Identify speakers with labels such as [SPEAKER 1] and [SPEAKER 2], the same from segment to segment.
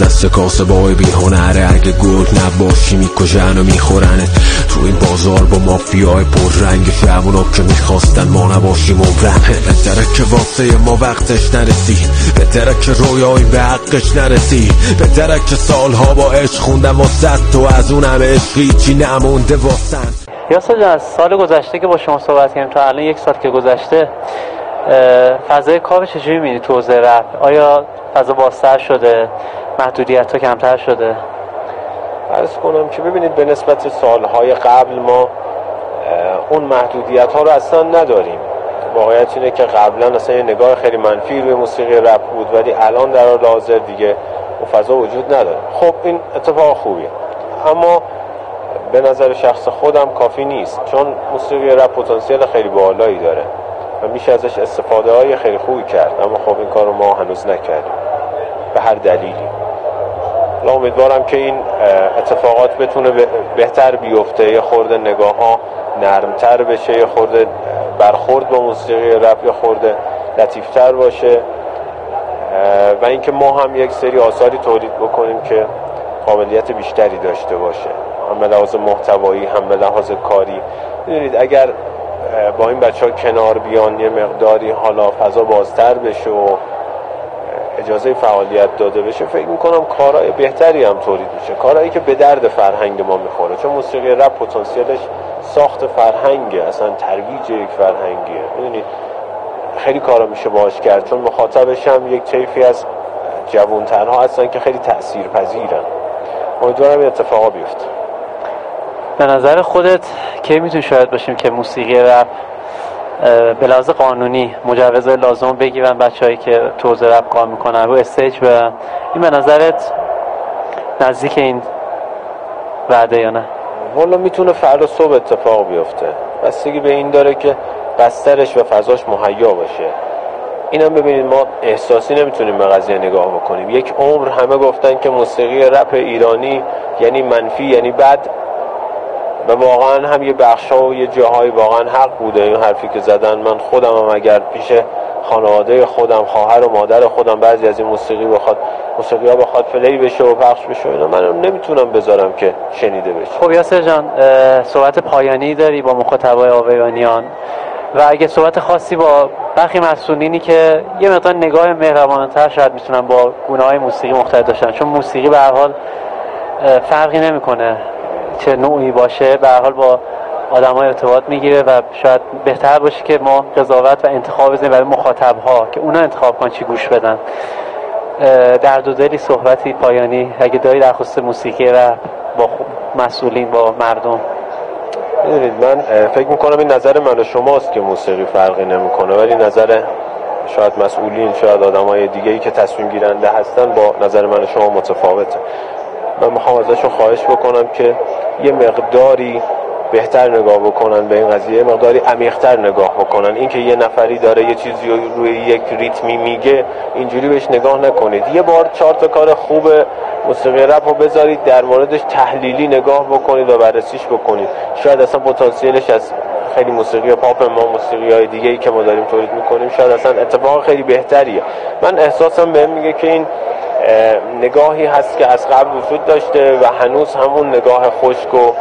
[SPEAKER 1] دست کاسه بای بی هنره. اگه گرگ نباشی می‌کشن و میخورنت تو این بازار با مافیای پر رنگ جوونا که می‌خواستن ما نباشیم عمرم بهتره که واسه ما وقتش نرسی. بهتره که رویای به حقش نرسی. بهتره که سالها با عشق خوندم و صد تو از اونم عشقی چی نمونده واسن
[SPEAKER 2] یاسر جان سال گذشته که با شما صحبت کردیم تا الان یک سال که گذشته فضای کار چجوری می‌بینی تو حوزه رپ؟ آیا فضا بازتر شده؟ محدودیت ها کمتر شده؟
[SPEAKER 3] عرض کنم که ببینید به نسبت سالهای قبل ما اون محدودیت ها رو اصلا نداریم. واقعیت اینه که قبلا اصلا یه نگاه خیلی منفی به موسیقی رپ بود ولی الان در حال حاضر دیگه اون فضا وجود نداره. خب این اتفاق خوبیه. اما به نظر شخص خودم کافی نیست چون موسیقی رپ پتانسیل خیلی بالایی داره. میشه ازش استفاده های خیلی خوبی کرد. اما خب این کار رو ما هنوز نکردیم. به هر دلیلی. امیدوارم که این اتفاقات بتونه بهتر بیفته. یه خورده نگاه ها نرمتر بشه. یه خورده برخورد با موسیقی رپ. یه خورده لطیفتر باشه. و اینکه ما هم یک سری آثاری تولید بکنیم که قابلیت بیشتری داشته باشه. هم به لحاظ محتوایی هم به لحاظ کاری. می‌دونید اگر با این بچه ها کنار بیان یه مقداری حالا فضا بازتر بشه و اجازه فعالیت داده بشه فکر می‌کنم کارهای بهتری هم تولید میشه. کارهایی که به درد فرهنگ ما می‌خوره. چون موسیقی رپ پتانسیلش ساخت فرهنگه اصلا ترویج یک فرهنگیه. می‌دونید خیلی کارا میشه باش کرد. چون مخاطبش هم یک طیفی از جوانترها هستن که خیلی تأثیر پذیرن امیدوارم این اتفاقا بیفته.
[SPEAKER 2] به نظر خودت کی می‌تونی شاید باشیم که موسیقی رپ به لحاظ قانونی مجوز لازم بگیرن بچههایی که توزه رپ کار می‌کنن؟ رو استیج و این به نظرت نزدیک این وعده یا نه؟
[SPEAKER 3] والا می‌تونه فردا صبح اتفاق بیفته. بستگی به این داره که بسترش و فضاش مهیا باشه. اینم ببینید ما احساسی نمی‌تونیم به قضیه نگاه بکنیم. یک عمر همه گفتن که موسیقی رپ ایرانی یعنی منفی یعنی بد. و واقعا هم یه بخشا و یه جاهایی واقعا حق بوده. این حرفی که زدن من خودم هم اگر پیش خانواده خودم خواهر و مادر خودم بعضی از این موسیقی بخواد موسیقی ها بخواد پلی بشه و پخش بشه اینا من نمی‌تونم بذارم که شنیده بشه.
[SPEAKER 2] خب یاسر جان صحبت پایانی داری با مخاطبای آویانیان و اگه صحبت خاصی با برخی مسئولینی که یه مقدار نگاه مهربانتر شاید می‌تونن با گونه های موسیقی مختلف داشتن چون موسیقی به هر حال فرقی نمی‌کنه. چه نوعی باشه به حال با آدم های ارتباط می‌گیره و شاید بهتر باشه که ما قضاوت و انتخاب بزنیم برای مخاطب ها که اونا انتخاب کن چی گوش بدن. در دو دلی صحبتی پایانی. اگه داری در خصوص موسیقی و با مسئولین با مردم.
[SPEAKER 3] می‌دونید من فکر می‌کنم این نظر من و شماست که موسیقی فرقی نمی‌کنه. ولی نظر شاید مسئولین شاید آدم های دیگه ای که تصمیم گیرنده هستن با نظر من و شما متفاوته. من می‌خوام ازشون خواهش بکنم که یه مقداری بهتر نگاه بکنن به این قضیه مقداری عمیقتر نگاه بکنن. اینکه یه نفری داره یه چیزی روی یک ریتمی میگه اینجوری بهش نگاه نکنید. یه بار چهار تا کار خوب موسیقی رپ رو بذارید در موردش تحلیلی نگاه بکنید و بررسیش بکنید. شاید اصلا پتانسیلش از خیلی موسیقی پاپ ما موسیقی های دیگه ای که ما داریم تولید می‌کنیم شاید اصلا اتفاق خیلی بهتریه. من احساسم بهم میگه که این نگاهی هست که از قبل وجود داشته و هنوز همون نگاه خشک و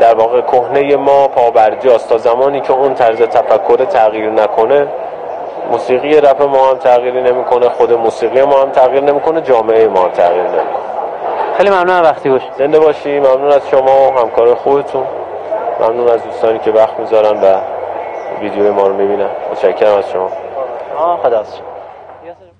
[SPEAKER 3] در واقع کهنه ما پابرجاست تا زمانی که اون طرز تفکر تغییر نکنه موسیقی رپ ما هم تغییری نمی‌کنه خود موسیقی ما هم تغییر نمی‌کنه جامعه ما هم تغییر نمی‌کنه.
[SPEAKER 2] خیلی ممنون وقتی باش.
[SPEAKER 3] زنده باشی. ممنون از شما و همکار خودتون. ممنون از دوستانی که وقت می‌ذارن و ویدیو ما رو می‌بینن. متشکرم از شما.
[SPEAKER 2] خدا